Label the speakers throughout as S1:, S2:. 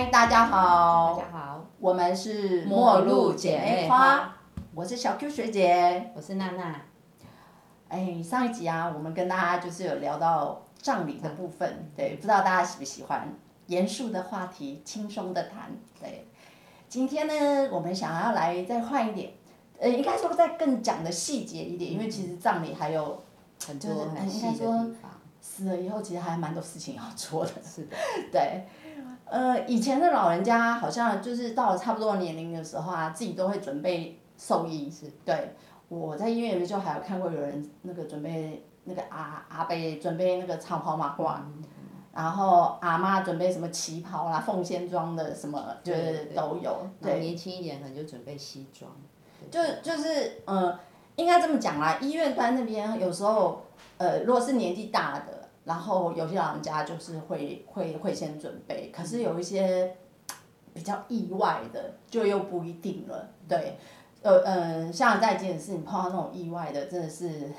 S1: 嗨，大家好，
S2: 大家好，
S1: 我们是
S2: 末路姐妹花，
S1: 我是小 Q 学姐。
S2: 我是娜娜。
S1: 哎，上一集啊，我们跟大家就是有聊到葬礼的部分，对，不知道大家喜不喜欢严肃的话题，轻松的谈，对。今天呢，我们想要来再换一点，呃，应该说再更讲的细节一点，因为其实葬礼还有
S2: 很多很细
S1: 应该说
S2: 的地方。
S1: 死了以后，其实还蛮多事情要做的。
S2: 是的，
S1: 对，呃，以前的老人家好像就是到了差不多年龄的时候啊，自己都会准备寿衣。
S2: 是，
S1: 对，我在医院里面就还有看过有人那个准备那个阿阿伯准备那个长袍马褂，然后阿妈准备什么旗袍啦、凤仙装的什么，就是都有。对，
S2: 年轻一点可能就准备西装。
S1: 就就是呃，应该这么讲啦，医院端那边有时候呃，如果是年纪大的，然后有些老人家就是会会会先准备，可是有一些比较意外的，就又不一定了。对，呃呃，像在急诊室，你碰到那种意外的，真的是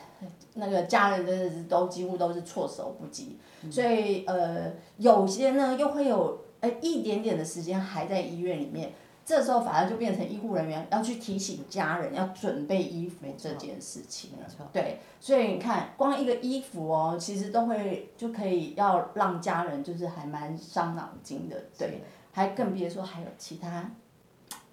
S1: 那个家人真的是都几乎都是措手不及，所以呃，有些呢又会有呃一点点的时间还在医院里面。这时候反而就变成医护人员要去提醒家人要准备衣服这件事情了。对，所以你看，光一个衣服哦，其实都会就可以要让家人就是还蛮伤脑筋的，对，还更别说还有其他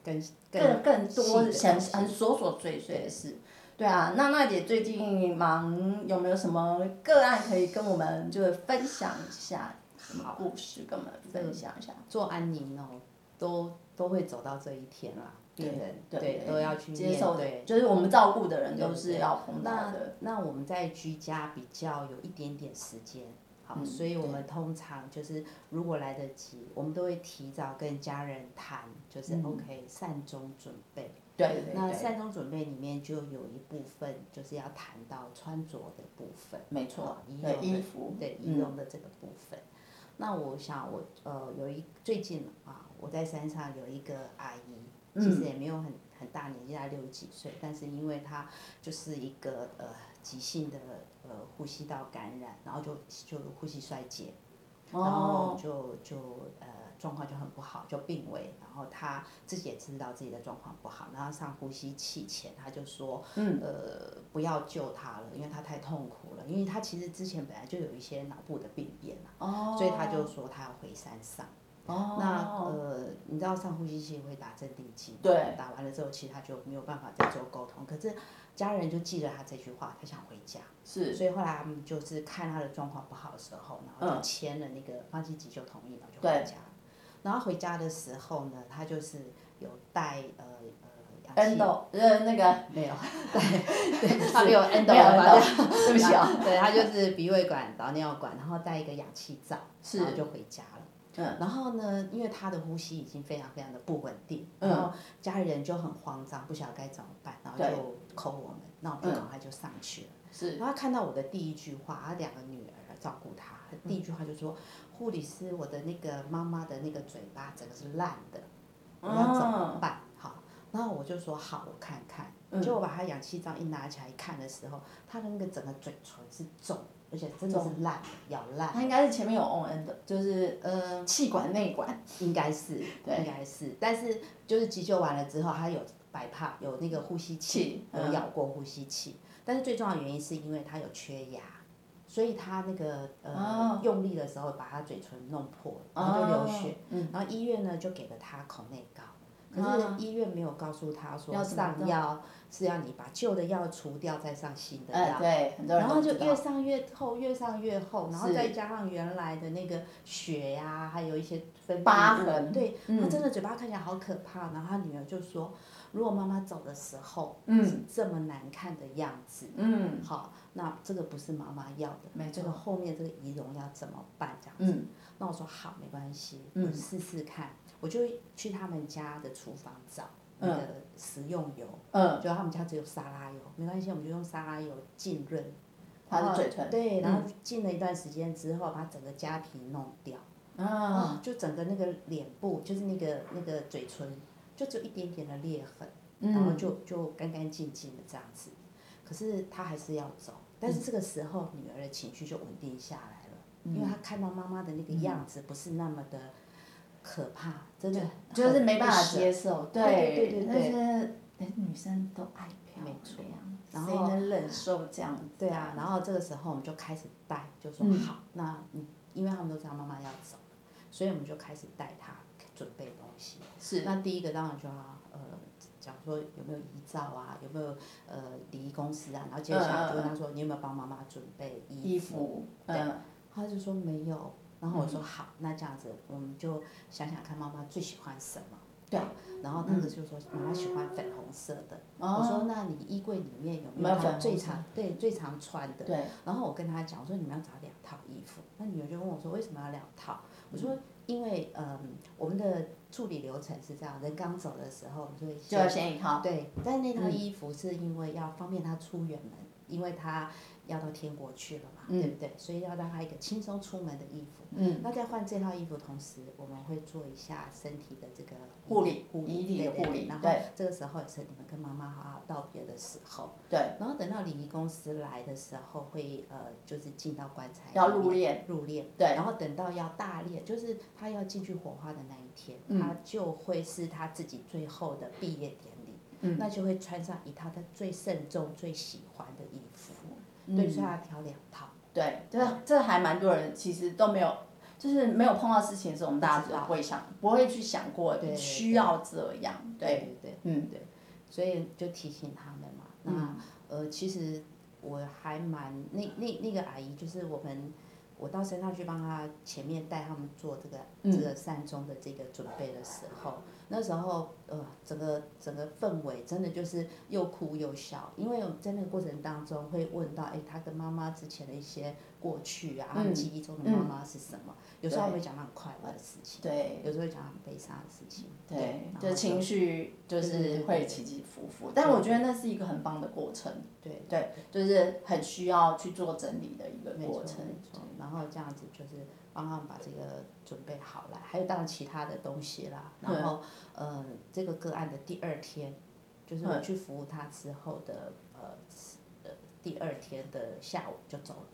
S2: 更
S1: 更更多
S2: 细的
S1: 很很琐琐碎碎的事。对啊，娜娜姐最近忙，有没有什么个案可以跟我们就是分享一下？什么故事跟我们分享一下？
S2: 做安宁哦，都都会走到这一天啦。病人
S1: 对
S2: 对都要去面
S1: 接受的
S2: 对，
S1: 就是我们照顾的人都是要碰到
S2: 那
S1: 的。
S2: 那我们在居家比较有一点点时间，好，
S1: 嗯
S2: 所以我们通常就是如果来得及，我们都会提早跟家人谈，就是
S1: 嗯
S2: OK 善终准备。
S1: 对对对，
S2: 那善终准备里面就有一部分就是要谈到穿着的部分，
S1: 没错
S2: 哦，仪
S1: 对
S2: 容的
S1: 衣服，
S2: 对
S1: 嗯
S2: 仪容的这个部分。那我想我呃有一最近啊，我在山上有一个阿姨，
S1: 嗯
S2: 其实也没有很很大年纪，大概六十几岁，但是因为她就是一个呃急性的呃呼吸道感染，然后就就呼吸衰竭，然后
S1: 哦，
S2: 就就呃状况就很不好，就病危。然后她自己也知道自己的状况不好，然后上呼吸器前她就说，
S1: 嗯
S2: 呃不要救她了，因为她太痛苦了，因为她其实之前本来就有一些脑部的病变嘛，
S1: 哦，
S2: 所以她就说她要回山上。
S1: 哦，
S2: 那呃，你知道上呼吸器会打镇定剂，
S1: 对，
S2: 打完了之后，其实他就没有办法再做沟通。可是家人就记得他这句话，他想回家。
S1: 是，
S2: 所以后来他们就是看他的状况不好的时候，然后就
S1: 嗯。
S2: 签了那个放弃急救同意，然后就回家。然后回家的时候呢，他就是有带呃呃
S1: ，endo 呃那个。
S2: 没有，对对，他没有 endo
S1: 没有
S2: 吧
S1: endo，对不起啊，
S2: 对他就是鼻胃管、导尿管，然后带一个氧气罩，
S1: 是。
S2: 然后就回家了。
S1: 嗯，
S2: 然后呢，因为他的呼吸已经非常非常的不稳定，
S1: 嗯
S2: 然后家人就很慌张，不晓得该怎么办，然后就 call 我们，那我们赶快就上去了。
S1: 是，
S2: 然后他看到我的第一句话，他两个女儿照顾他，第一句话就说：“护理师，我的那个妈妈的那个嘴巴整个是烂的，我要怎么办？”好，然后我就说：“好，我看看。”
S1: 嗯
S2: 结果把他氧气罩一拿起来一看的时候，他的那个整个嘴唇是肿，而且真的是烂，咬烂。
S1: 他应该是前面有 on end 的，就是呃气管内管，
S2: 应该是，
S1: 对。
S2: 应该是，但是就是急救完了之后，他有白帕，有那个呼吸器，有
S1: 嗯。
S2: 咬过呼吸器，但是最重要的原因是因为他有缺牙，所以他那个呃、
S1: 哦
S2: 用力的时候把他嘴唇弄破了，然后就流血，然后医院呢就给了他口内膏，可
S1: 啊
S2: 是医院没有告诉他说上药是要你把旧的药除掉再上新的药，
S1: 哎对，很多人
S2: 然后就越上越厚，越上越厚，然后再加上原来的那个血呀、还有一些分
S1: 疤痕
S2: 对，
S1: 嗯。
S2: 他真的嘴巴看起来好可怕。然后他女儿就说，如果妈妈走的时候
S1: 嗯
S2: 是这么难看的样子，
S1: 嗯
S2: 好，那这个不是妈妈要的，
S1: 没
S2: 这个
S1: 错
S2: 后面这个仪容要怎么办？这样子，
S1: 嗯。
S2: 那我说好，没关系，
S1: 嗯。
S2: 我试试看，我就去他们家的厨房找那个食用油，
S1: 嗯，
S2: 就他们家只有沙拉油，没关系，我们就用沙拉油浸润。
S1: 他的嘴唇，
S2: 对，然后浸了一段时间之后，把整个痂皮弄掉，
S1: 啊，
S2: 啊，就整个那个脸部，就是那个那个嘴唇，就只有一点点的裂痕，然后
S1: 嗯，
S2: 就就干干净净的这样子。可是他还是要走，但是这个时候女儿的情绪就稳定下来了，因为她看到妈妈的那个样子不是那么的可怕，真的
S1: 就是没办法。接受，
S2: 对对对对
S1: 但是哎，女生都爱漂亮，
S2: 然后
S1: 谁能忍受这样？
S2: 对啊，然后这个时候我们就开始带，就说
S1: 嗯。
S2: 好，那你因为他们都知道妈妈要走，所以我们就开始带她准备东西。
S1: 是。
S2: 那第一个当然就要呃讲说有没有遗照啊，有没有呃礼仪公司啊，然后接下来就问他说你有没有帮妈妈准备衣
S1: 衣服，
S2: 对
S1: 嗯，
S2: 他就说没有，然后我说好，那这样子我们就想想看妈妈最喜欢什么。
S1: 对，
S2: 然后那个就说妈妈喜欢粉红色的，
S1: 哦
S2: 我说那你衣柜里面有没
S1: 没有
S2: 有她最常对最常穿的？
S1: 对，
S2: 然后我跟她讲，我说你们要找两套衣服。那女儿就问我说为什么要两套？我说因为嗯我们的处理流程是这样，人刚走的时候，就
S1: 要先一套，
S2: 对，但那套
S1: 嗯
S2: 衣服是因为要方便她出远门，因为他要到天国去了嘛，
S1: 嗯。
S2: 对不对？所以要让他一个轻松出门的衣服。
S1: 嗯，
S2: 那在换这套衣服同时，我们会做一下身体的这个
S1: 护理
S2: 护
S1: 遗体的
S2: 对对
S1: 护理
S2: 然后
S1: 对。
S2: 这个时候也是你们跟妈妈好好道别的时候。
S1: 对，
S2: 然后等到礼仪公司来的时候，会呃就是进到棺材
S1: 要
S2: 里面
S1: 入殓，
S2: 入殓，
S1: 对。
S2: 然后等到要大殓，就是他要进去火化的那一天，
S1: 嗯。
S2: 他就会是他自己最后的毕业典礼，
S1: 嗯。
S2: 那就会穿上一套他最慎重、最喜欢的衣服，对，所以他挑两套。
S1: 对，这这还蛮多人其实都没有，就是没有碰到事情的时候，我们大家
S2: 不
S1: 会想，不会去想过
S2: 对对
S1: 需要这样，对，
S2: 对对，
S1: 嗯，
S2: 所以就提醒他们嘛。那、呃，其实我还蛮那那那个阿姨，就是我们我到山上去帮她前面带他们做这个、
S1: 嗯。
S2: 这个善终的这个准备的时候，那时候呃整个整个氛围真的就是又哭又笑，因为在那个过程当中会问到，哎，他跟妈妈之前的一些过去啊，记忆中的妈妈是什么？有时候会讲到很快乐的事情，
S1: 对。
S2: 有时候会讲到很悲伤的事情，
S1: 对，就情绪就是会起起伏伏，但我觉得那是一个很棒的过程，
S2: 对
S1: 对，就是很需要去做整理的一个过程。
S2: 然后这样子就是帮他们把这个准备好了，还有当然其他的东西啦。然后，呃，这个个案的第二天，就是我去服务他之后的呃呃第二天的下午就走了。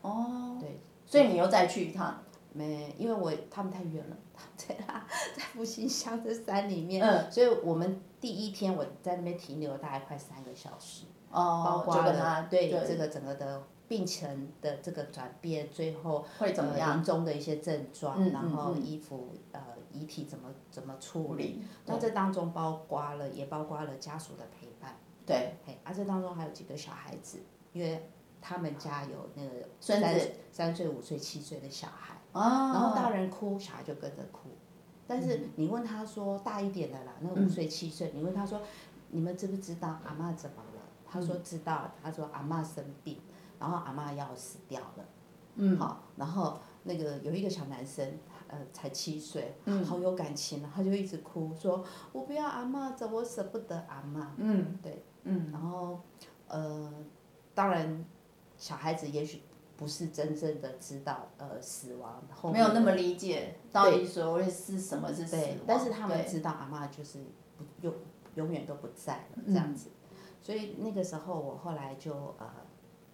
S1: 哦，
S2: 对，
S1: 所以你又再去一趟，
S2: 没，因为我他们太远了，他们在那在复兴乡这山里面，
S1: 嗯，
S2: 所以我们第一天我在那边停留大概快三个小时。包
S1: 哦，
S2: 括了
S1: 跟他
S2: 对这个整个的病情的这个转变，最后
S1: 会怎么
S2: 呃
S1: 样？
S2: 临终的一些症状，
S1: 嗯
S2: 然后衣服呃遗体怎么怎么处理，那这当中包括了也包括了家属的陪伴，
S1: 对，
S2: 嘿，啊这当中还有几个小孩子，因为他们家有那个
S1: 孙
S2: 三
S1: 子
S2: 三岁、五岁、七岁的小孩，
S1: 哦，
S2: 然后大人哭，小孩就跟着哭。但是你问他说大一点的啦，那五岁七岁，你问他说，你们知不知道阿嬷怎么了？他说知道，他说阿嬷生病，然后阿嬷要死掉了。嗯，好，然后那个有一个小男生，呃，才七岁，好有感情啊，他就一直哭，说我不要阿嬷走，我舍不得阿嬷。
S1: 嗯，
S2: 对，
S1: 嗯，
S2: 然后呃，当然小孩子也许不是真正的知道呃死亡后
S1: 没有那么理解到底所谓是什么是死
S2: 对
S1: 亡，，
S2: 但是他们知道阿嬷就是不永永远都不在了
S1: 嗯
S2: 这样子，所以那个时候我后来就呃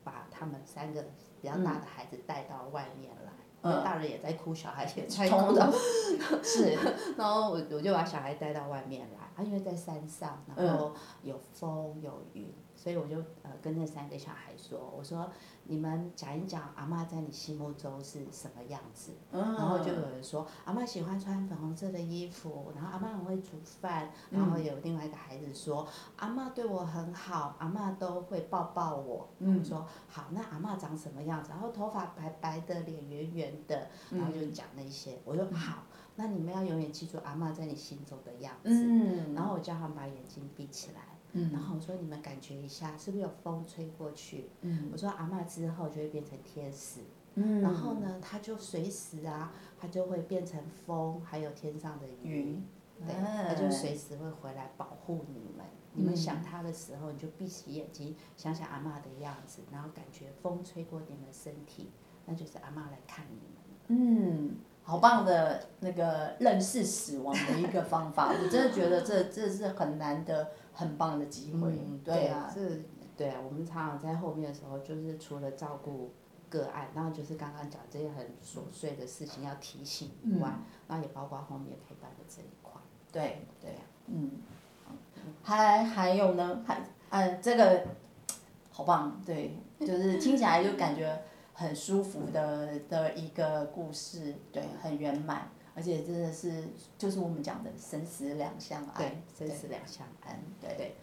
S2: 把他们三个比较大的孩子带到外面来，
S1: 嗯。
S2: 大人也在哭，小孩也在哭，
S1: 同的。是，
S2: 然后我我就把小孩带到外面来，啊，因为在山上，然后有风有云，所以我就呃跟那三个小孩说，我说你们讲一讲阿嬷在你心目中是什么样子，
S1: 嗯，
S2: 然后就有人说阿嬷喜欢穿粉红色的衣服，然后阿嬷很会煮饭，然
S1: 嗯
S2: 后有另外一个孩子说阿嬷对我很好，阿嬷都会抱抱我。
S1: 嗯
S2: 我说好，那阿嬷长什么样子？然后头发白白的，脸圆圆的，
S1: 嗯
S2: 然后就讲那些。我说好，那你们要永远记住阿嬷在你心中的样子。
S1: 嗯，
S2: 然后我叫他们把眼睛闭起来，
S1: 嗯
S2: 然后我说你们感觉一下，是不是有风吹过去？
S1: 嗯
S2: 我说阿嬷之后就会变成天使。
S1: 嗯，
S2: 然后呢，它就随时啊，它就会变成风，还有天上的云，
S1: 云，
S2: 对，
S1: 哎
S2: 它就随时会回来保护你们。你们想他的时候，你就闭起眼睛，想想阿嬷的样子，然后感觉风吹过你们身体，那就是阿嬷来看你们。
S1: 嗯，好棒的那个认识死亡的一个方法，我真的觉得这这是很难得、很棒的机会。
S2: 嗯，
S1: 对啊，
S2: 这对啊，我们常常在后面的时候，就是除了照顾个个案，然后就是刚刚讲这些很琐碎的事情要提醒以外，那、也包括后面陪伴的这一块。
S1: 对对，嗯，还还有呢，还嗯这个好棒，对，就是听起来就感觉很舒服的的一个故事，对，很圆满，而且真的是就是我们讲的生死两相安，
S2: 对，生死两相安，
S1: 对
S2: 对。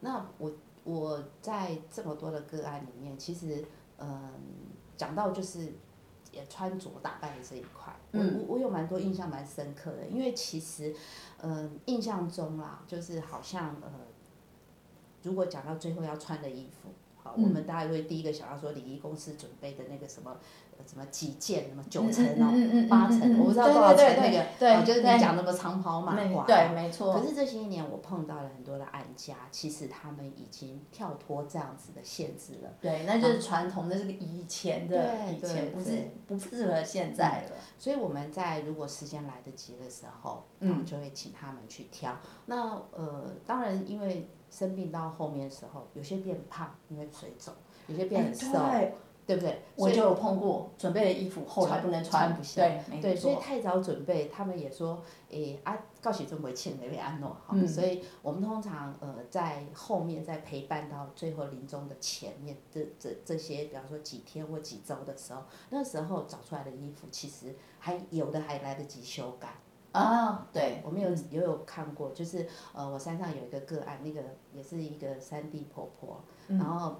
S2: 那我我在这么多的个案里面，其实嗯讲到就是也穿着打扮的这一块，我我我有蛮多印象蛮深刻的，因为其实嗯印象中啦，就是好像呃如果讲到最后要穿的衣服。好，我们大家会第一个想到说礼仪公司准备的那个什么，什么几件，什么九层哦，八层，我不知道多少层那个，
S1: 对，
S2: 就是你讲那么长袍马褂，
S1: 对，没错。
S2: 可是这些年我碰到了很多的案家，其实他们已经跳脱这样子的限制了。
S1: 对，那就是传统的这个以前的，以前不是不适合现在了。
S2: 所以我们在如果时间来得及的时候，嗯，就会请他们去挑。那呃，当然因为。生病到后面的时候，有些变胖，因为水肿；有些变很瘦，对不对？
S1: 我就有碰过，准备的衣服后来不能穿，
S2: 不下。对，对，所以太早准备，他们也说，诶啊，告诉准备请那位安诺好。所以我们通常呃在后面在陪伴到最后临终的前面这这这些，比方说几天或几周的时候，那时候找出来的衣服，其实还有的还来得及修改。
S1: 啊，对，
S2: 我们有也有看过，就是呃，我山上有一个个案，那个也是一个山地婆婆，然后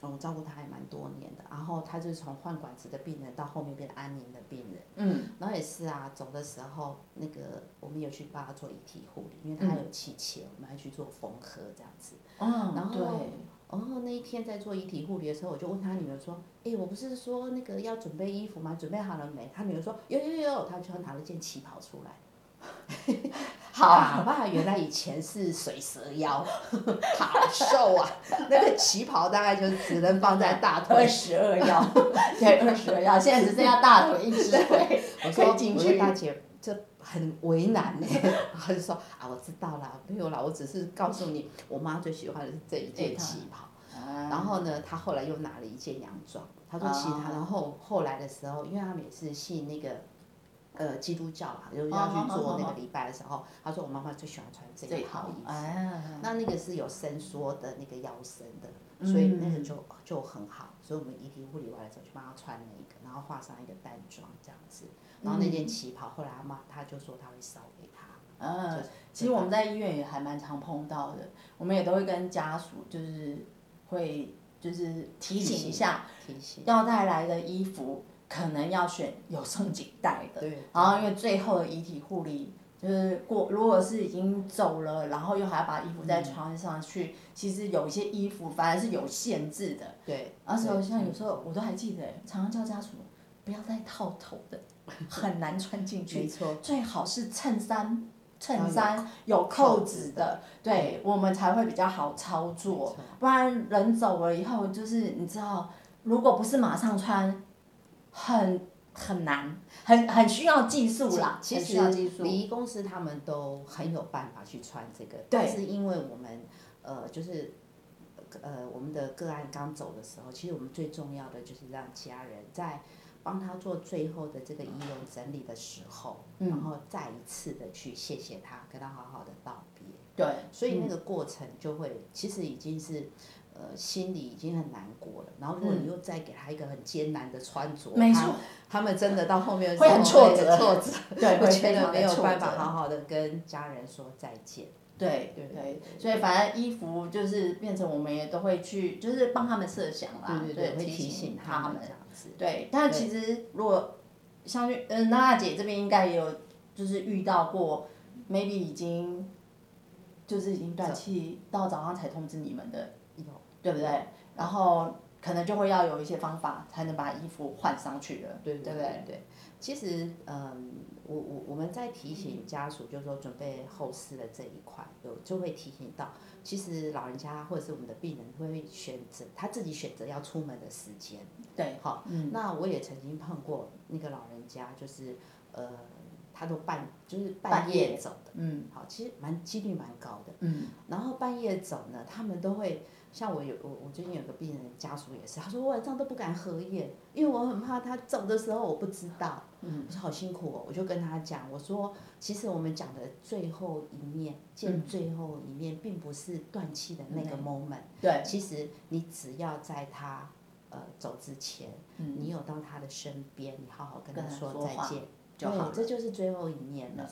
S2: 我照顾她还蛮多年的，然后她就是从换管子的病人到后面变成安宁的病人，嗯，然后也是啊，走的时候那个我们有去帮她做遗体护理，因为她有气切，我们还去做缝合这样子，嗯，然后哦那一天在做遗体护理的时候，我就问他女儿说，哎，我不是说那个要准备衣服吗？准备好了没？他女儿说有有有，他就拿了件旗袍出来。好吧，原来以前是水蛇腰，好瘦啊！那个旗袍大概就只能放在大腿。
S1: 二十二腰，对，二十二腰，现在只剩下大腿一只腿可以进去。
S2: 我说大姐，这很为难呢。他 就说啊，我知道啦，没有啦，我只是告诉你，我妈最喜欢的是这一件旗袍。然后呢，他后来又拿了一件洋装。他说其他，然后后来的时候，因为他们也是信那个。呃，基督教嘛，就是要去做那个礼拜的时候，他说我妈妈最喜欢穿这一套衣服，那那个是有伸缩的那个腰身的，所以那个就就很好，所以我们遗体护理完的时候就帮他穿了一个，然后画上一个淡妆这样子，然后那件旗袍后来他妈他就说他会烧给他。
S1: 嗯，其实我们在医院也还蛮常碰到的，我们也都会跟家属就是会就是提醒一下，
S2: 提醒
S1: 要带来的衣服。可能要选有松紧带的，然后因为最后的遗体护理就是过，如果是已经走了，然后又还要把衣服再穿上去，其实有一些衣服反而是有限制的。
S2: 对。
S1: 而且像有时候我都还记得，常常叫家属不要带套头的，很难穿进去。
S2: 没错。
S1: 最好是衬衫，衬衫有扣子的，对我们才会比较好操作。不然人走了以后，就是你知道，如果不是马上穿。很很难，很很需要技术啦。
S2: 其实礼仪公司他们都很有办法去穿这个，但是因为我们呃就是呃我们的个案刚走的时候，其实我们最重要的就是让家人在帮他做最后的这个仪容整理的时候，然后再一次的去谢谢他，跟他好好的道别。
S1: 对，
S2: 所以那个过程就会其实已经是。呃，心里已经很难过了，然后如果你又再给他一个很艰难的穿着，
S1: 没错，
S2: 他们真的到后面
S1: 会很挫折，
S2: 挫折，
S1: 对，
S2: 会觉得没有办法好好的跟家人说再见。
S1: 对对对，所以反正衣服就是变成我们也都会去，就是帮他们设想啦，
S2: 对对对，会提醒他们。
S1: 对，但其实如果像嗯娜娜姐这边应该也有，就是遇到过，maybe 已经就是已经断气，到早上才通知你们的。对不对？然后可能就会要有一些方法才能把衣服换上去了，
S2: 对
S1: 对不对？
S2: 对，其实嗯，我我我们在提醒家属，就是说准备后事的这一块，有就会提醒到，其实老人家或者是我们的病人会选择他自己选择要出门的时间。
S1: 对，
S2: 好，那我也曾经碰过那个老人家，就是呃。他都半就是
S1: 半
S2: 夜走的，
S1: 嗯
S2: 好，其实蛮几率蛮高的。
S1: 嗯
S2: 然后半夜走呢，他们都会像我有我我最近有个病人家属也是，他说我晚上都不敢合眼，因为我很怕他走的时候我不知道。
S1: 嗯，
S2: 我说好辛苦哦，我就跟他讲，我说其实我们讲的最后一面见最后一面，并不是断气的那个 moment，、
S1: 对，
S2: 其实你只要在他呃走之前，
S1: 嗯。
S2: 你有到他的身边，你好好跟
S1: 跟他
S2: 说再见，
S1: 就好
S2: 对，这就是最后一面了。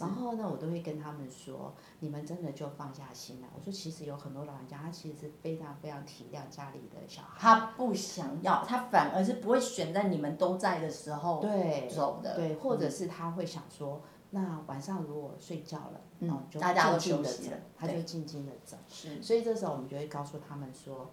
S2: 然后呢，我都会跟他们说，你们真的就放下心来。我说，其实有很多老人家，他其实是非常非常体谅家里的小孩。
S1: 他不想要，他反而是不会选在你们都在的时候
S2: 对
S1: 走的。
S2: 对，或者是他会想说，那晚上如果睡觉了，
S1: 嗯
S2: 哦，就
S1: 大家都
S2: 静静的走
S1: 休息了，
S2: 他就静静的走。
S1: 是，
S2: 所以这时候我们就会告诉他们说，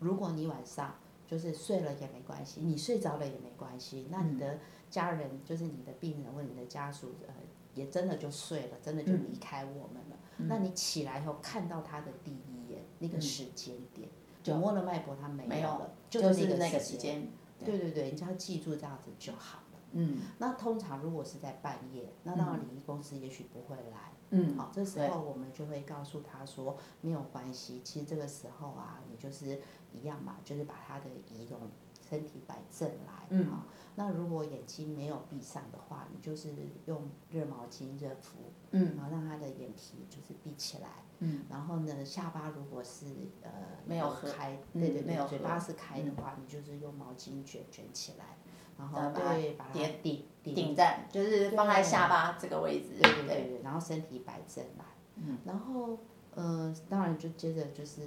S2: 如果你晚上就是睡了也没关系，你睡着了也没关系，那你的家人就是你的病人或者你的家属，呃，也真的就睡了，真的就
S1: 嗯
S2: 离开我们了。那你起来以后看到他的第一眼，那个时间点，
S1: 就
S2: 就摸了脉搏，他没
S1: 没有
S2: 了，
S1: 就是那
S2: 那
S1: 个时。间。
S2: 对对对，你只要记住这样子就好了。
S1: 嗯
S2: 那通常如果是在半夜，那当然礼仪公司也许不会来。
S1: 嗯，
S2: 好，这时候我们就会告诉他说，没有关系，其实这个时候啊，你就是一样嘛，就是把他的仪容、身体摆正来。
S1: 嗯
S2: 好，那如果眼睛没有闭上的话，你就是用热毛巾热敷，
S1: 嗯
S2: 然后让他的眼皮就是闭起来。
S1: 嗯，
S2: 然后呢，下巴如果是呃
S1: 没有合
S2: 开，
S1: 嗯
S2: 对对对，嘴
S1: 没有嘴
S2: 巴是开的话，你就是用毛巾卷卷起来，然后
S1: 把它
S2: 对把它顶顶
S1: 顶在就是放在下巴这个位置。
S2: 对对对对，然后身体摆正来，
S1: 嗯
S2: 然后呃，当然就接着就是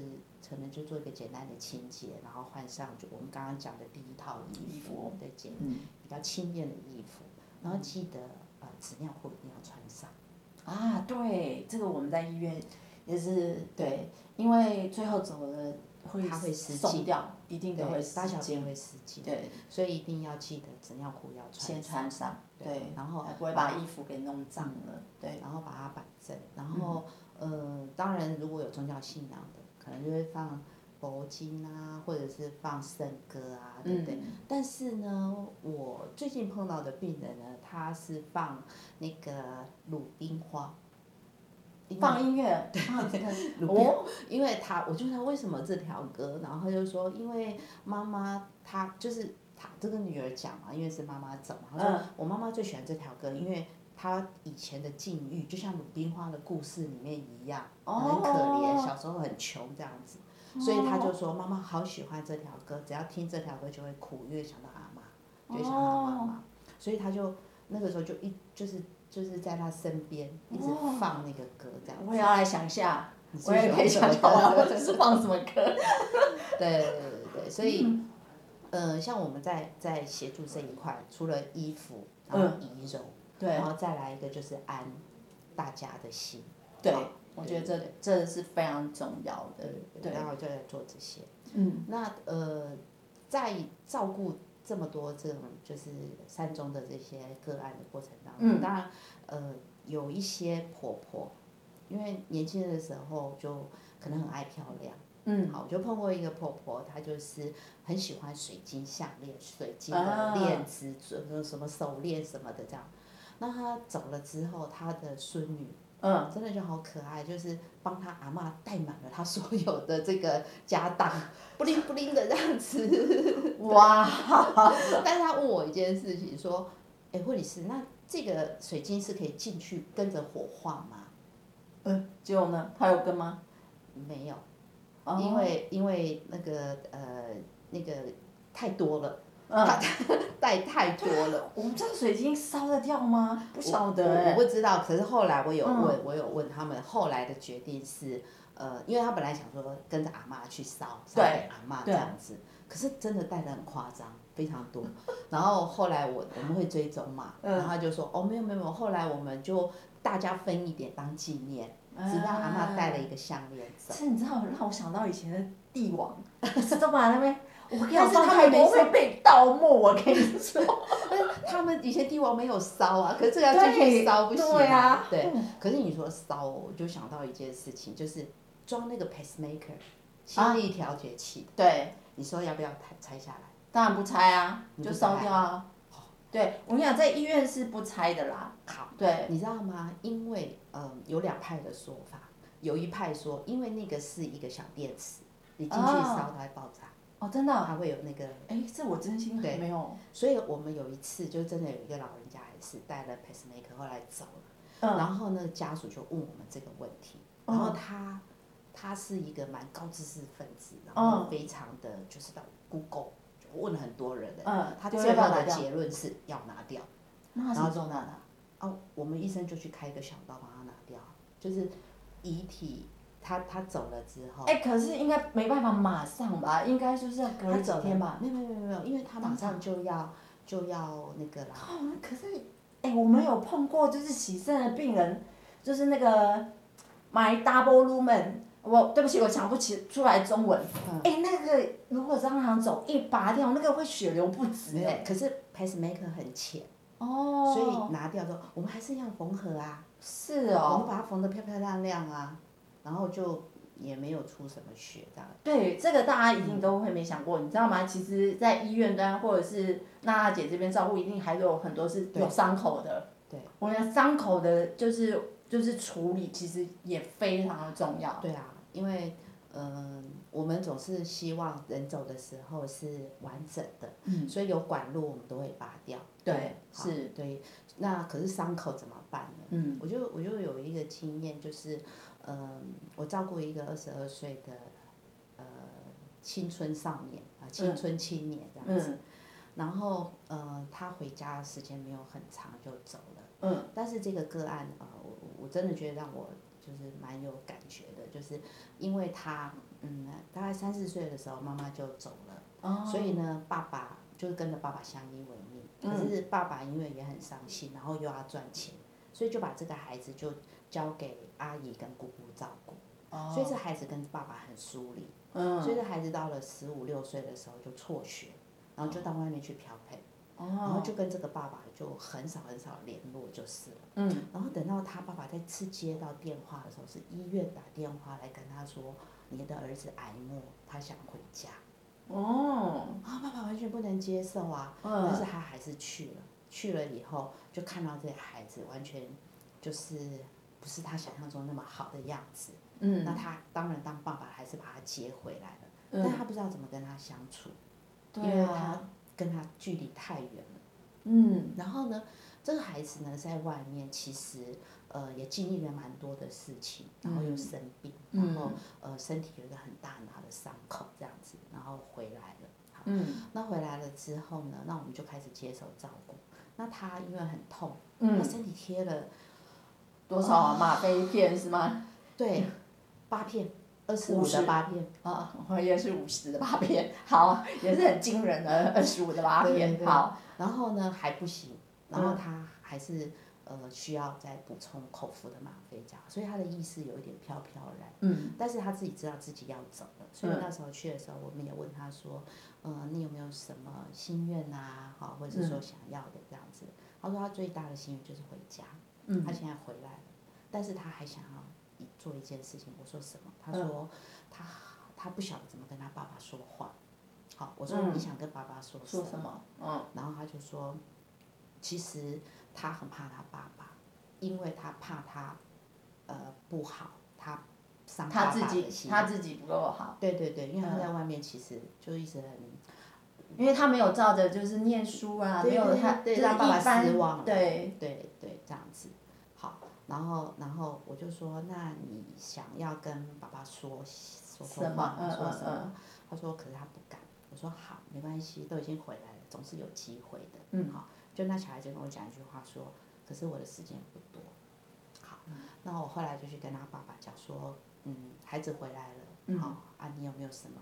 S2: 可能就做一个简单的清洁，然后换上就我们刚刚讲的第一套衣
S1: 衣服。
S2: 服，对，简
S1: 嗯。
S2: 比较轻便的衣服，然后记得呃纸尿裤一定要穿上，
S1: 啊，对，这个我们在医院也是对，因为最后走了会
S2: 它会失禁。
S1: 送掉，一定都会
S2: 大小便。会失禁，
S1: 对，
S2: 所以一定要记得纸尿裤要穿
S1: 先，穿上，对，
S2: 然后
S1: 才不会把衣服给弄脏了。对，
S2: 然后把它摆正，然后、呃，当然如果有宗教信仰的，可能就会放佛经啊，或者是放圣歌啊，对不对？
S1: 嗯，
S2: 但是呢，我最近碰到的病人呢，他是放那个鲁冰花，
S1: 放音乐，放这个
S2: 鲁冰
S1: 哦，
S2: 因为他，我就问他为什么这条歌，然后他就说，因为妈妈她就是他这个女儿讲嘛，因为是妈妈走嘛，他说、
S1: 嗯
S2: 我妈妈最喜欢这条歌，因为她以前的境遇就像鲁冰花的故事里面一样，很可怜，
S1: 哦。
S2: 小时候很穷这样子，所以他就说妈妈好喜欢这条歌，只要听这条歌就会哭，因为想到阿妈，就想到妈
S1: 哦。
S2: 妈，所以他就那个时候就一就是就是在他身边一直
S1: 哦
S2: 放那个歌这样子。
S1: 我也要来想一下，
S2: 你
S1: 我也可以想想
S2: 到
S1: 我是放什么歌。
S2: 对对对对对，所以，
S1: 嗯
S2: 呃，像我们在在协助这一块，除了衣服，然后仪容，
S1: 嗯对
S2: 然后再来一个就是安大家的心，
S1: 对，我觉得这这是非常重要的
S2: 对。然后就在做这些。
S1: 嗯
S2: 那呃，在照顾这么多这种就是山中的这些个案的过程当中，
S1: 嗯
S2: 当然呃有一些婆婆，因为年轻的时候就可能很爱漂亮。
S1: 嗯，
S2: 好，我就碰过一个婆婆，她就是很喜欢水晶项链、水晶
S1: 啊
S2: 的链子、什么什么手链什么的这样。那他走了之后，他的孙女
S1: 嗯，
S2: 真的就好可爱，就是帮他阿嬷带满了他所有的这个家当，不灵不灵的这样子。
S1: 哇，
S2: 但是他问我一件事情，说：“哎，护理师，那这个水晶是可以进去跟着火化吗
S1: 嗯，结果呢？他有跟吗？？”
S2: 没有，
S1: 哦
S2: 因为因为那个呃那个太多了。
S1: 嗯，
S2: 带太多了，
S1: 我们这个水晶烧得掉吗？不晓得
S2: 我。不知道。可是后来我有
S1: 嗯
S2: 问，我有问他们，后来的决定是，呃，因为他本来想说跟着阿妈去烧，烧给阿妈这样子，可是真的带的很夸张，非常多。然后后来我我们会追踪嘛，
S1: 嗯
S2: 然后他就说，哦，没有没有没有，后来我们就大家分一点当纪念，只让阿妈带了一个项链走。
S1: 这你知道让我想到以前的帝王，知道吧？那边我跟你讲，
S2: 但是他们没
S1: 会被盗墓，我跟你说。
S2: 他们以前帝王没有烧啊，可是这个要进去烧不行
S1: 对啊
S2: 对，可是你说烧，我就想到一件事情，就是装那个 pacemaker 心力调节器的，
S1: 对，
S2: 你说要不要拆拆下来？
S1: 当然不拆啊，就烧掉啊。对，我跟你讲，在医院是不拆的啦。
S2: 好，
S1: 对，
S2: 你知道吗？因为嗯，有两派的说法，有一派说，因为那个是一个小电池，你进去烧它会爆炸，
S1: 哦，真的哦、
S2: 它会有那个，
S1: 哎，这我真心还没有。
S2: 所以我们有一次就真的有一个老人家也是带了 pacemaker 后来走了，
S1: 嗯
S2: 然后呢家属就问我们这个问题，然后他他是一个蛮高知识分子，然后非常的就是到 Google 就问了很多人的，
S1: 嗯，
S2: 他
S1: 就
S2: 最后的结论是要拿掉。
S1: 那是做哪的？
S2: 哦，我们医生就去开一个小刀把它拿掉，就是遗体他他走了之后，
S1: 哎、可是应该没办法马上吧？应该就是要隔了
S2: 他走了
S1: 几天吧？
S2: 没有没有没有没有，因为他马上就要就要那个啦。
S1: 哦，可是，哎、我们有碰过，就是洗肾的病人，就是那个买 double lumen，我对不起，我想不起出来中文。
S2: 嗯
S1: 哎、那个如果当场走一拔掉，那个会血流不止哎、，
S2: 可是 pacemaker 很浅，
S1: 哦，
S2: 所以拿掉之后，我们还是要缝合啊，
S1: 是哦
S2: 我们
S1: 哦，
S2: 把它缝得漂漂亮亮啊，然后就也没有出什么血这样。
S1: 对，这个大家一定都会没想过，你知道吗？其实，在医院端或者是娜娜姐这边照顾，一定还有很多是有伤口的。
S2: 对，
S1: 我们讲伤口的，就是就是处理，其实也非常的重要。
S2: 对啊，因为嗯、我们总是希望人走的时候是完整的，
S1: 嗯
S2: 所以有管路我们都会拔掉。
S1: 对
S2: 好
S1: 是
S2: 对。那可是伤口怎么办呢？
S1: 嗯
S2: 我就我就有一个经验，就是嗯、我照顾一个二十二岁的呃青春少年啊、青春青年这样子。
S1: 嗯
S2: 然后，呃，他回家的时间没有很长就走了。
S1: 嗯。
S2: 但是这个个案啊、呃我我真的觉得让我就是蛮有感觉的，就是因为他，嗯，大概三四岁的时候妈妈就走了，
S1: 哦，
S2: 所以呢，爸爸就是跟着爸爸相依为命。
S1: 嗯
S2: 可是爸爸因为也很伤心，然后又要赚钱，所以就把这个孩子就交给阿姨跟姑姑照顾。
S1: 哦，
S2: 所以这孩子跟爸爸很疏离。
S1: 嗯，
S2: 所以这孩子到了十五六岁的时候就辍学，然后就到外面去漂配，然后
S1: 哦，
S2: 就跟这个爸爸就很少很少联络就是了。
S1: 嗯，
S2: 然后等到他爸爸再次接到电话的时候，是医院打电话来跟他说，你的儿子癌末，他想回家。
S1: 哦，
S2: 啊，爸爸完全不能接受啊，但是
S1: 嗯，
S2: 他还是去了。去了以后，就看到这个孩子完全就是不是他想象中那么好的样子。
S1: 嗯，
S2: 那他当然当爸爸还是把他接回来了，
S1: 嗯
S2: 但他不知道怎么跟他相处，因
S1: 对
S2: 为他
S1: 啊，
S2: 跟他距离太远了。
S1: 嗯，
S2: 然后呢，这个孩子呢在外面其实呃也经历了蛮多的事情，然后又生病，
S1: 嗯
S2: 然后呃身体有一个很大很大的伤口这样子，然后回来了。好，
S1: 嗯，
S2: 那回来了之后呢，那我们就开始接受照顾。那他因为很痛，
S1: 嗯
S2: 他身体贴了
S1: 多少啊？吗啡片是吗？
S2: 对八片，二十五的八片。
S1: 啊，我也是五十的八片，好，也是很惊人的二十五的八片，好，
S2: 然后呢还不行，然后
S1: 嗯
S2: 他还是呃需要再补充口服的吗？啡这样，所以他的意识有一点飘飘然，
S1: 嗯，
S2: 但是他自己知道自己要走了，所以
S1: 嗯。
S2: 那时候去的时候，我们也问他说，呃，你有没有什么心愿啊，好，或者是说
S1: 嗯
S2: 想要的这样子，他说他最大的心愿就是回家，
S1: 嗯。
S2: 他现在回来了，但是他还想要做一件事情，我说什么？他
S1: 嗯。
S2: 说他他不晓得怎么跟他爸爸说话。好，我说
S1: 嗯。
S2: 你想跟爸爸说
S1: 说什么？嗯，
S2: 然后他就说，其实他很怕他爸爸，因为他怕他呃不好，他伤爸
S1: 他自己。他自己不够好，
S2: 对对对，因为他
S1: 嗯
S2: 在外面其实就一直很
S1: 因为他没有照着就是念书啊，没
S2: 对对对
S1: 有他就是
S2: 让爸爸失望了
S1: 对，
S2: 对对这样子。好，然后然后我就说，那你想要跟爸爸说说说
S1: 什么
S2: 说什么
S1: 嗯？
S2: 他说，可是他不敢。我说好，没关系，都已经回来了，总是有机会的。
S1: 嗯
S2: 好，就那小孩就跟我讲一句话说，可是我的时间不多。好，那我后来就去跟他爸爸讲说，嗯，孩子回来了，
S1: 嗯
S2: 好啊，你有没有什么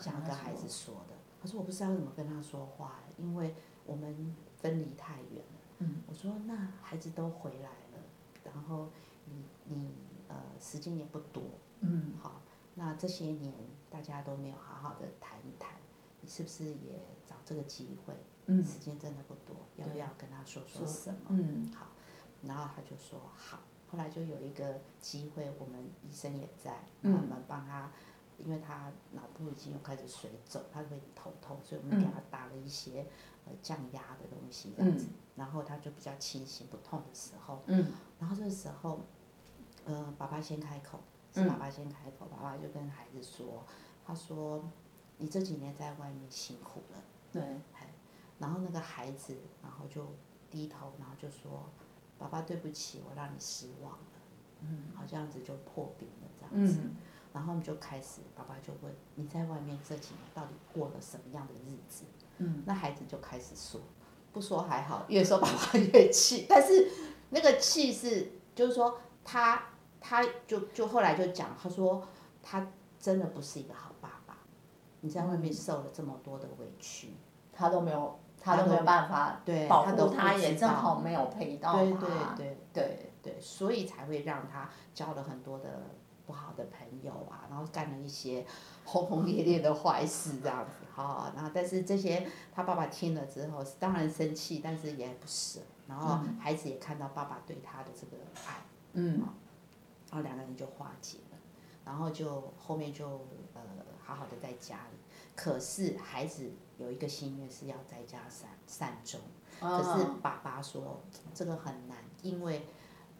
S2: 想要
S1: 跟
S2: 孩子
S1: 说
S2: 说的？可是我不知道怎么跟他说话，因为我们分离太远了。
S1: 嗯，
S2: 我说那孩子都回来了，然后你你呃时间也不多，
S1: 嗯，
S2: 好，那这些年大家都没有好好的谈一谈，你是不是也找这个机会？
S1: 嗯。
S2: 时间真的不多，要不要跟他说说
S1: 说
S2: 什么？
S1: 嗯，
S2: 好，然后他就说好。后来就有一个机会，我们医生也在，
S1: 嗯。
S2: 我们帮他因为他脑部已经有开始水肿，他会头痛，所以我们给他打了一些呃降压的东西这样子，然后他就比较清醒不痛的时候，
S1: 嗯。
S2: 然后这个时候，呃，爸爸先开口，是爸爸先开口，爸爸就跟孩子说，他说你这几年在外面辛苦了。
S1: 对，
S2: 然后那个孩子，然后就低头，然后就说：“爸爸，对不起，我让你失望了。”嗯，好，这样子就破冰了，这样子。
S1: 嗯
S2: 然后我们就开始，爸爸就问：“你在外面这几年到底过了什么样的日子？”
S1: 嗯，
S2: 那孩子就开始说，不说还好，越说爸爸越气。但是那个气是，就是说他他就就后来就讲，他说他真的不是一个好你在外面受了这么多的委屈。
S1: 他都没有，他
S2: 他都
S1: 都没有办法
S2: 对
S1: 保护他，也正好没有陪到
S2: 对
S1: 他。
S2: 对对
S1: 对
S2: 对，所以才会让他交了很多的不好的朋友啊，然后干了一些轰轰烈烈的坏事这样子哈。然后但是这些他爸爸听了之后，当然生气，但是也不舍。然后孩子也看到爸爸对他的这个爱，
S1: 嗯
S2: 然后两个人就化解了，然后就后面就呃好好的在家里。可是孩子有一个心愿是要在家善善终。可是
S1: 嗯
S2: 爸爸说这个很难，因为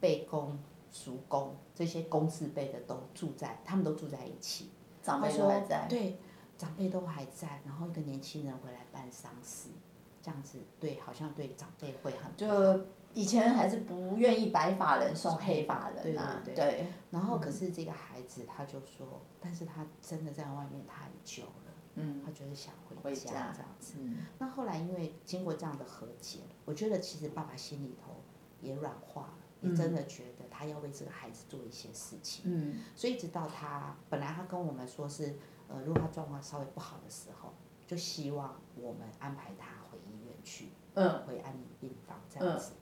S2: 辈公、叔公这些公字辈的都住在，他们都住在一起。
S1: 长辈都还在。
S2: 对，长辈都还在，然后一个年轻人回来办丧事，这样子对，好像对长辈会很
S1: 就以前还是不愿意白发人送黑发人啊，
S2: 对
S1: 对，
S2: 然后可是这个孩子他就说，但是他真的在外面太久了，
S1: 嗯，
S2: 他就是想
S1: 回
S2: 回家
S1: 家
S2: 这样子。
S1: 嗯
S2: 那后来因为经过这样的和解，我觉得其实爸爸心里头也软化了，也真的觉得他要为这个孩子做一些事情。
S1: 嗯
S2: 所以直到他本来他跟我们说是，呃，如果他状况稍微不好的时候，就希望我们安排他回医院去，
S1: 嗯
S2: 回安宁病房这样子。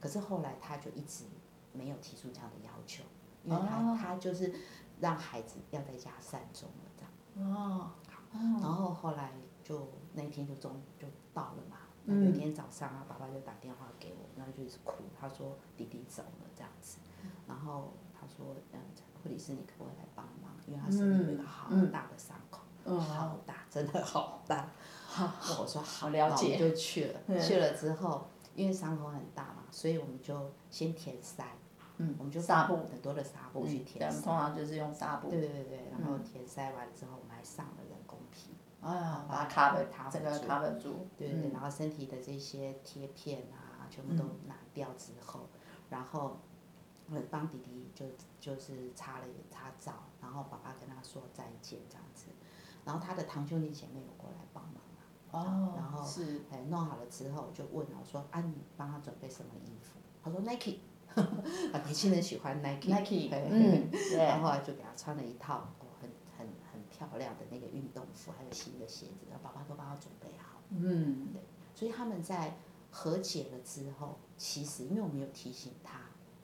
S2: 可是后来他就一直没有提出这样的要求，因为他、
S1: 哦
S2: 他就是让孩子要在家善终了这样。
S1: 哦，
S2: 然后后来就那一天就终就到了嘛。那
S1: 嗯
S2: 有一天早上啊，爸爸就打电话给我，然后就一直哭，他说弟弟走了这样子。然后他说，嗯，护理师你可不可以来帮忙？因为他身体有一个好大的伤口，
S1: 嗯
S2: 好大，真的好大。我说好，
S1: 了解
S2: 就去了。
S1: 嗯
S2: 去了之后，因为伤口很大嘛，所以我们就先填塞。
S1: 嗯
S2: 我们就
S1: 纱布。
S2: 很多的纱布去填塞。
S1: 通常就是用纱布，
S2: 对对对对，然后填塞完之后，我们还上了人工皮。
S1: 哎呀，把
S2: 把
S1: 它
S2: 它
S1: cover
S2: 它
S1: 整个
S2: 住。
S1: cover 住，
S2: 对对对，
S1: 嗯。
S2: 然后身体的这些贴片啊，全部都拿掉之后，然后呃帮弟弟就就是擦了擦澡，然后爸爸跟他说再见这样子，然后他的堂兄弟姐妹有过来帮忙。啊，
S1: 哦，
S2: 然后
S1: 是，
S2: 哎弄好了之后就问了我说啊你帮他准备什么衣服？他说 Nike，啊年轻人喜欢
S1: Nike，Nike，
S2: 嘿
S1: 嗯，对。
S2: 然，后后来就给他穿了一套哦很很很漂亮的那个运动服，还有新的鞋子，然后爸爸都帮他准备好。
S1: 嗯，对
S2: 所以他们在和解了之后，其实因为我们有提醒他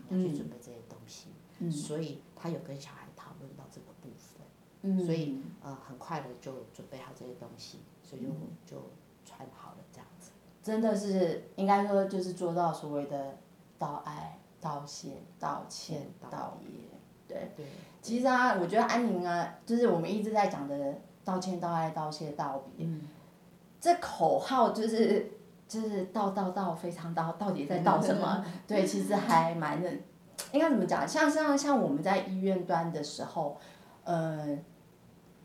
S2: 要去准备这些东西，
S1: 嗯。
S2: 所以他有跟小孩讨论到这个部分，
S1: 嗯，
S2: 所以呃很快的就准备好这些东西，所以就、就穿好了这样子。
S1: 真的是应该说就是做到所谓的道爱、道谢、道歉、
S2: 道
S1: 道业，对。
S2: 对，
S1: 其实啊，我觉得安宁啊，就是我们一直在讲的道歉、道爱、道谢、道别，
S2: 嗯，
S1: 这口号就是就是道道道非常道，到底在道什么？对，其实还蛮的，应该怎么讲？像像像我们在医院端的时候，呃，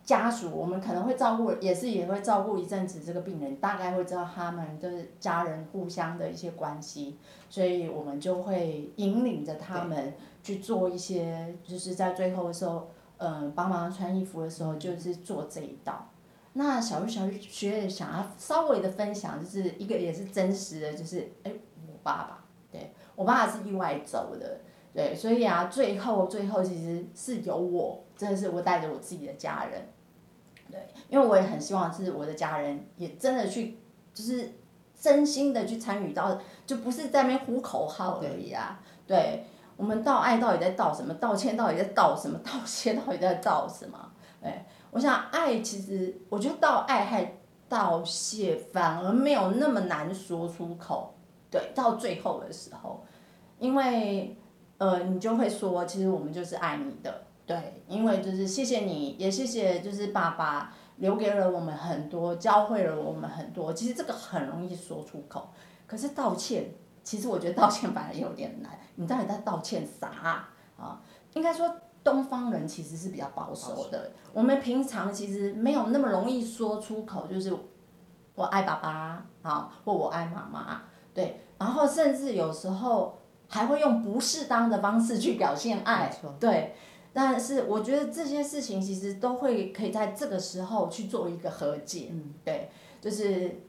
S1: 家属我们可能会照顾，也是也会照顾一阵子这个病人，大概会知道他们就是家人互相的一些关系，所以我们就会引领着他们去做一些，就是在最后的时候，嗯、帮忙穿衣服的时候，就是做这一道。那小玉小玉学姐想要稍微的分享，就是一个也是真实的，就是哎、我爸爸，对我爸爸是意外走的，对，所以啊，最后最后其实是由我，真的是我带着我自己的家人，对，因为我也很希望是我的家人也真的去，就是真心的去参与到，就不是在那边呼口号而已啊，对，我们道爱到底在道什么？道歉到底在道什么？道谢到底在道什么？对，我想爱其实，我觉得道爱还道谢反而没有那么难说出口，对，到最后的时候，因为呃，你就会说，其实我们就是爱你的，对，因为就是谢谢你，也谢谢就是爸爸留给了我们很多，教会了我们很多。其实这个很容易说出口，可是道歉，其实我觉得道歉反而有点难。你到底在道歉啥啊？应该说东方人其实是比较保守的，我们平常其实没有那么容易说出口，就是我爱爸爸啊，或我爱妈妈，对，然后甚至有时候还会用不适当的方式去表现爱，对。但是我觉得这些事情其实都会可以在这个时候去做一个和解，
S2: 嗯
S1: 对，就是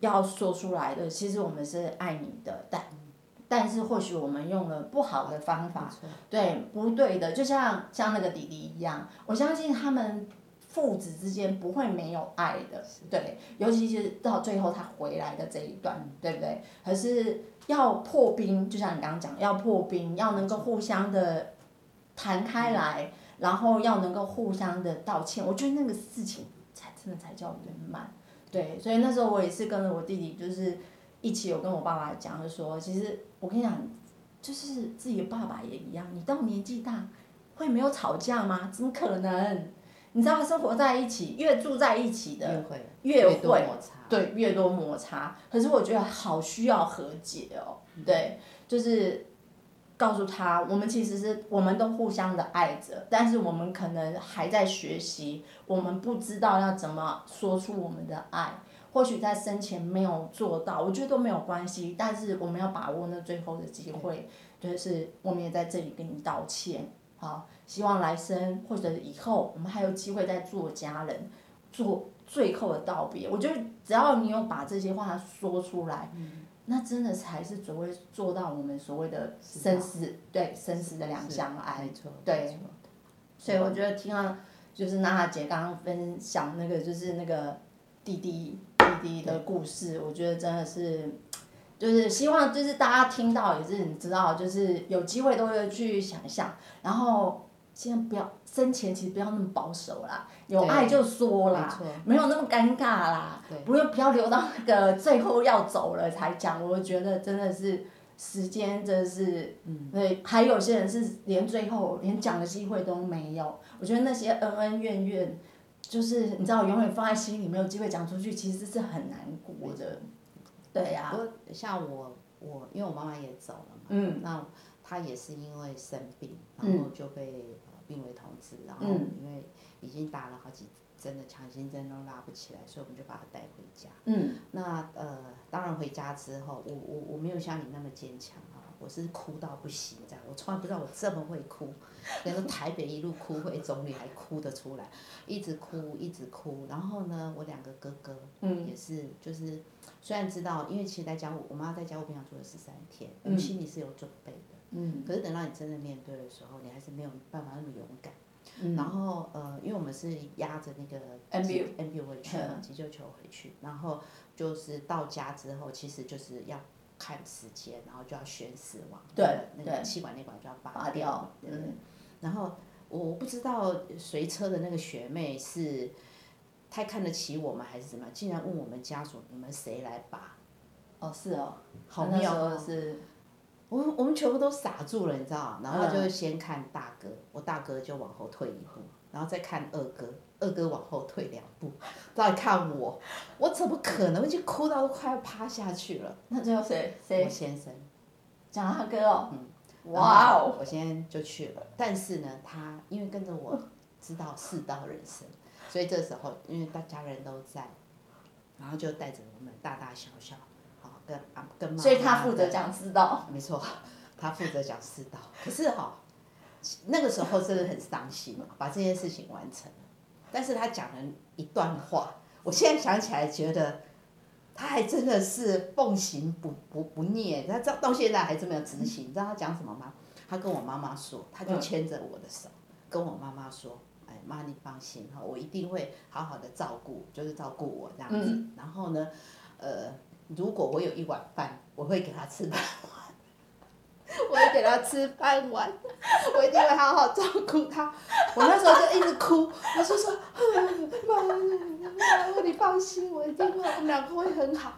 S1: 要说出来的。其实我们是爱你的，但但是或许我们用了不好的方法对，不对的，就像像那个弟弟一样，我相信他们父子之间不会没有爱的，对，尤其是到最后他回来的这一段，对不对？可是要破冰，就像你刚刚讲，要破冰，要能够互相的谈开来，然后要能够互相的道歉，我觉得那个事情才真的才叫圆满。对，所以那时候我也是跟着我弟弟，就是一起有跟我爸爸讲，就说其实我跟你讲，就是自己的爸爸也一样，你到年纪大会没有吵架吗？怎么可能？你知道生活在一起，越住在一起的，
S2: 越会
S1: 越会
S2: 多摩擦，
S1: 对，越多摩擦。可是我觉得好需要和解哦，对，就是告诉他，我们其实是我们都互相的爱着，但是我们可能还在学习，我们不知道要怎么说出我们的爱。或许在生前没有做到，我觉得都没有关系，但是我们要把握那最后的机会，就是我们也在这里跟你道歉，好，希望来生或者以后我们还有机会再做家人，做最后的道别。我觉得只要你有把这些话说出来，那真的才是所谓做到我们所谓的生死对生死的两相爱。对所以我觉得听到就是娜娜姐刚刚分享那个就是那个弟弟弟弟的故事，我觉得真的是，就是希望就是大家听到也是你知道，就是有机会都会去想象，然后现在不要生前其实不要那么保守啦，有
S2: 对
S1: 爱就说啦，
S2: 没，
S1: 没有那么尴尬啦，不用不要留到那个最后要走了才讲，我觉得真的是时间真的是，
S2: 嗯，
S1: 对，还有些人是连最后连讲的机会都没有，我觉得那些恩恩怨怨，就是你知道永远放在心里没有机会讲出去，其实是很难过的，对呀、
S2: 像我我因为我妈妈也走了嘛，
S1: 嗯。
S2: 那她也是因为生病，
S1: 嗯。
S2: 然后就被呃病危通知，然后
S1: 嗯
S2: 因为已经打了好几针的强心针都拉不起来，所以我们就把他带回家。
S1: 嗯
S2: 那呃，当然回家之后，我我我没有像你那么坚强啊，我是哭到不行这样，我从来不知道我这么会哭，连说台北一路哭回总理还哭得出来，一直哭一直哭。然后呢，我两个哥哥
S1: 嗯
S2: 也是，就是虽然知道，因为其实在家务，我妈在家我不想住了十三天，我们心里是有准备的，
S1: 嗯。
S2: 可是等到你真的面对的时候，你还是没有办法那么勇敢。
S1: 嗯。
S2: 然后呃，因为我们是压着那个
S1: MBU
S2: 回去嘛，急救球回去，然后就是到家之后，其实就是要看时间，然后就要宣死亡，
S1: 对
S2: 那个气管内管就要拔
S1: 拔掉
S2: 对。对
S1: 嗯。
S2: 然后我我不知道随车的那个学妹是太看得起我们还是怎么样，竟然问我们家属你们谁来拔，
S1: 哦是哦，
S2: 好妙哦。
S1: 是
S2: 我们我们全部都傻住了，你知道吗？然后
S1: 他
S2: 就先看大哥，我大哥就往后退一步，然后再看二哥，二哥往后退两步，再看我，我怎么可能就哭到都快要趴下去了？
S1: 那最后谁谁
S2: 我
S1: 谁
S2: 先生，
S1: 讲他哥哦，
S2: 嗯
S1: 哇哦，
S2: 我先生就去了，但是呢，他因为跟着我知道世道人生，所以这时候因为大家人都在，然后就带着我们大大小小，好跟啊跟妈妈
S1: 所以他负责讲知道，
S2: 没错，他负责讲世道。可是哈、那个时候真的很伤心，把这件事情完成了。但是他讲了一段话，我现在想起来觉得，他还真的是奉行不不不念，他到到现在还这么有执行。你知道他讲什么吗？他跟我妈妈说，他就牵着我的手，跟我妈妈说。哎妈，你放心哈，我一定会好好的照顾，就是照顾我这样子。然后呢，呃，如果我有一碗饭，我会给他吃半碗，我会给他吃半碗，我一定会好好照顾他。我那时候就一直哭，我就说妈妈，妈，你放心，我一定会，我们两个会很好。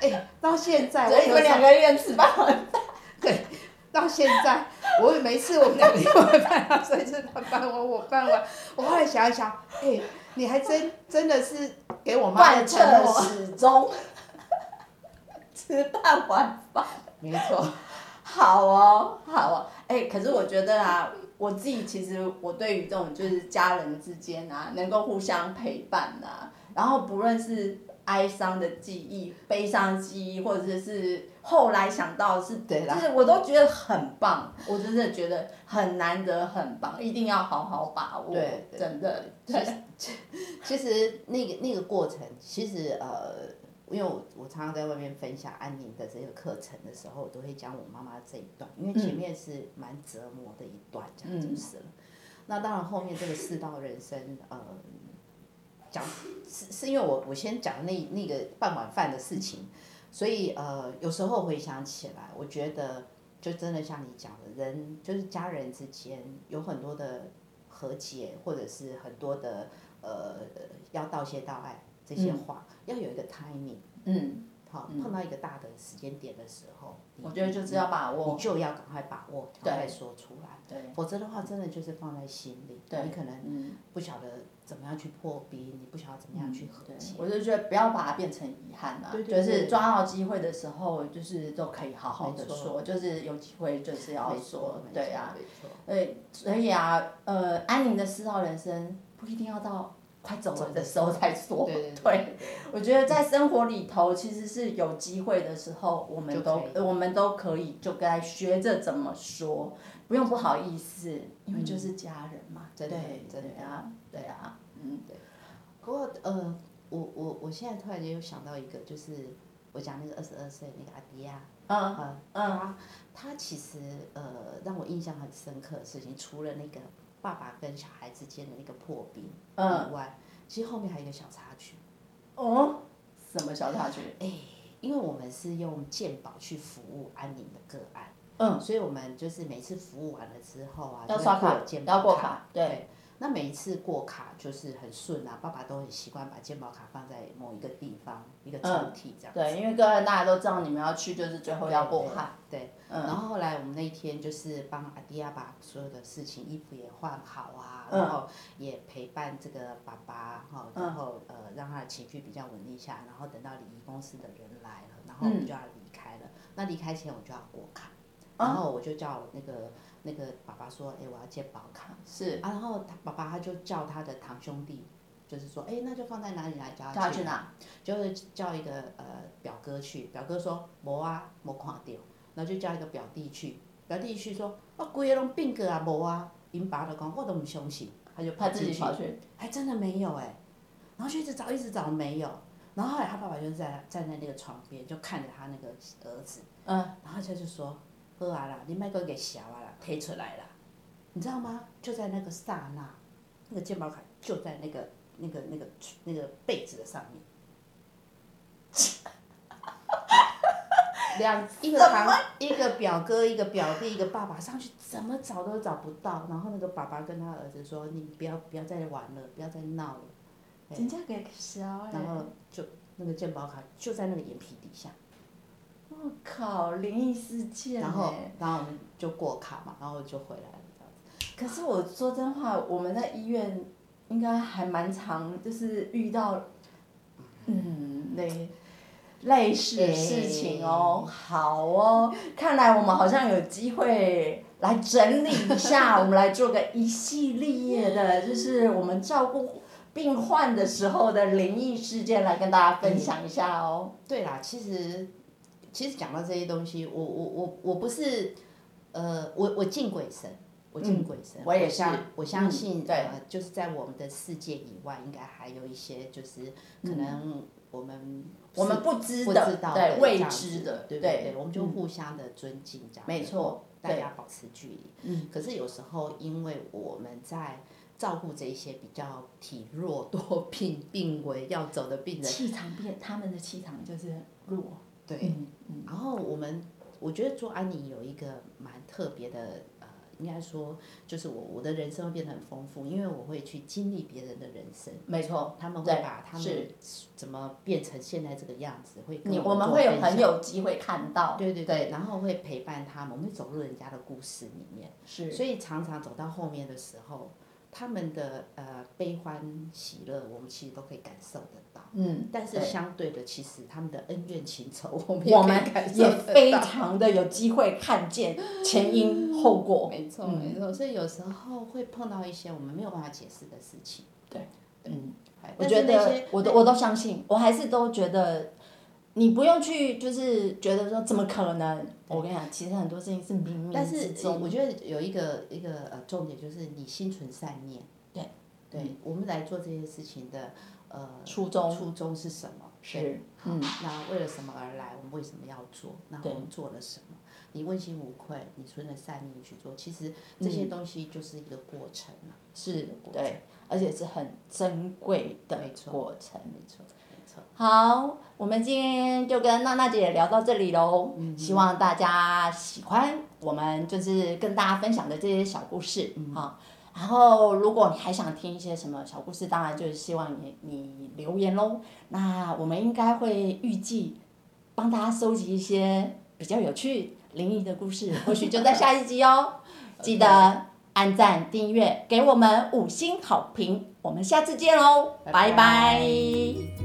S2: 哎、到现在我
S1: 们两个人吃半碗饭，
S2: 对，到现在我每次我们两个一碗饭啊，所以是他半碗我半碗，我后来想一想，哎、你还真真的是给我妈的
S1: 贯彻
S2: 承诺，
S1: 始终，吃饭晚饭。
S2: 没错，
S1: 好哦，好哦，哎、可是我觉得啊，我自己其实我对于这种就是家人之间啊，能够互相陪伴啊，然后不论是哀伤的记忆、悲伤的记忆，或者是后来想到的是，就是我都觉得很棒，我真的觉得很难得，很棒，一定要好好把握，
S2: 对对。
S1: 真的，对，
S2: 其实那个那个过程，其实呃，因为我我常常在外面分享安宁的这个课程的时候，我都会讲我妈妈这一段，因为前面是蛮折磨的一段，这样就是了。那当然后面这个世道人生，呃，讲是是因为我我先讲那那个半碗饭的事情，所以呃有时候回想起来，我觉得就真的像你讲的，人就是家人之间有很多的和解，或者是很多的呃要道谢道爱这些话，要有一个 timing，
S1: 嗯，
S2: 好、碰到一个大的时间点的时候，你
S1: 我觉得就是要把握
S2: 你，就要赶快把握，赶快说出来，
S1: 对，
S2: 否则的话，真的就是放在心里，
S1: 对
S2: 你可能
S1: 嗯。
S2: 不晓得怎么样去破冰，你不晓得怎么样去和
S1: 对
S2: 解，，
S1: 我就觉得不要把它变成遗憾啊，
S2: 对对对
S1: 就是抓到机会的时候，就是都可以好好的说，就是有机会就是要说，
S2: 没
S1: 对啊，对，所以啊，呃，安宁的四号人生不一定要到快走了的时候再说，
S2: 对对
S1: 对，我觉得在生活里头其实是有机会的时候，我们都我们都可以就该学着怎么说，不用不好意思，因为就是家人嘛，对对啊，对啊，嗯，
S2: 不过呃，我我我现在突然间又想到一个，就是我讲那个二十二岁那个阿迪亚，
S1: 嗯
S2: 嗯，他他其实呃让我印象很深刻的事情，除了那个爸爸跟小孩之间的那个破冰
S1: 嗯，
S2: 以外，其实后面还有一个小插曲。
S1: 哦，什么小插曲？
S2: 哎因为我们是用健保去服务安宁的个案，
S1: 嗯，
S2: 所以我们就是每次服务完了之后啊，
S1: 要刷卡要过卡，对，
S2: 对，那每一次过卡就是很顺啊，爸爸都很习惯把健保卡放在某一个地方，一个抽屉这样。
S1: 对，因为个人大家都知道你们要去，就是最后要过卡，
S2: 对，
S1: 嗯。
S2: 然后后来我们那一天就是帮阿迪亚把所有的事情，衣服也换好啊，
S1: 嗯。
S2: 然后也陪伴这个爸爸哈，
S1: 嗯。
S2: 然后呃让他的情绪比较稳定下，然后等到礼仪公司的人来了，然后我们就要离开了。那离开前我就要过卡，
S1: 嗯
S2: 然后我就叫那个那个爸爸说，哎，我要借保卡。
S1: 是，
S2: 啊，然后他爸爸他就叫他的堂兄弟，就是说，哎，那就放在哪里来，叫
S1: 叫他
S2: 他去
S1: 去哪？
S2: 就是叫一个呃表哥去，表哥说无啊，无看到，然后就叫一个表弟去，表弟去说，我规个拢变过啊，无啊，因爸就讲我都唔相信，他就
S1: 他自己
S2: 进去还真的没有哎、然后就一直找一直找没有，然后后来他爸爸就在站在那个床边，就看着他那个儿子，
S1: 嗯，
S2: 然后他就说，好啊啦，你卖个给小啊啦，推出来了，你知道吗？就在那个刹那，那个健保卡就在那个那个那个那个被子的上面。两一个堂一个表哥一个表弟一个爸爸上去怎么找都找不到，然后那个爸爸跟他儿子说：“你不要不要再玩了，不要再闹了。对
S1: 真正给小”
S2: 然后就那个健保卡就在那个眼皮底下，
S1: 我靠，灵异事件
S2: 然后
S1: 欸
S2: 然后我们就过卡嘛，然后就回来了这样子。
S1: 可是我说真话，我们在医院应该还蛮常，就是遇到，嗯，类类似的事情哦。好哦，看来我们好像有机会来整理一下，我们来做个一系列的，就是我们照顾病患的时候的灵异事件，来跟大家分享一下哦。
S2: 对啦，其实其实讲到这些东西，我我我我不是，呃，我我敬鬼神，我敬鬼神，
S1: 嗯我也
S2: 相我相信，
S1: 嗯对
S2: 呃，就是在我们的世界以外，应该还有一些就是可能我们
S1: 嗯我们不知
S2: 不
S1: 的
S2: 知道
S1: 对未
S2: 的这样子
S1: 知的
S2: 对
S1: 对
S2: 对，我们就
S1: 嗯
S2: 互相的尊敬这样子，
S1: 没错
S2: 大家保持距离。
S1: 嗯，
S2: 可是有时候，因为我们在照顾这一些比较体弱多病病危要走的病人，
S1: 气场变，他们的气场就是弱。
S2: 对，然后我们我觉得做安妮有一个蛮特别的呃应该说就是我我的人生会变得很丰富，因为我会去经历别人的人生，
S1: 没错，
S2: 他们会把他们
S1: 是。
S2: 怎么变成现在这个样子，会跟
S1: 你我们会有很有机会看到，
S2: 对对对，然后会陪伴他们，我们会走入人家的故事里面，
S1: 是。
S2: 所以常常走到后面的时候，他们的呃悲欢喜乐，我们其实都可以感受得到。
S1: 嗯，
S2: 但是相对的，其实他们的恩怨情仇，我们也感受
S1: 也非常的有机会看见前因后果。
S2: 没错
S1: 嗯。
S2: 没错，所以有时候会碰到一些我们没有办法解释的事情。
S1: 对嗯，
S2: 哎
S1: 我觉得我都我都相信，我还是都觉得你不用去就是觉得说怎么可能？我跟你讲，其实很多事情是冥冥
S2: 但是
S1: 之中。
S2: 我觉得有一个一个呃重点就是你心存善念。
S1: 对。
S2: 对，我们来做这些事情的呃
S1: 初衷
S2: 初衷是什么？
S1: 是，嗯，
S2: 那为了什么而来？我们为什么要做？那我们做了什么？你问心无愧，你存了善念去做，其实这些东西就是一个过程啊。
S1: 是对，而且是很珍贵的过程。
S2: 没错，没错。
S1: 好，我们今天就跟娜娜姐聊到这里喽。
S2: 嗯
S1: 希望大家喜欢我们就是跟大家分享的这些小故事
S2: 嗯
S1: 好，然后，如果你还想听一些什么小故事，当然就是希望你你留言喽。那我们应该会预计帮大家收集一些比较有趣、灵异的故事，或许就在下一集哦。记得按赞、订阅，给我们五星好评。我们下次见喽，拜
S2: 拜拜
S1: 拜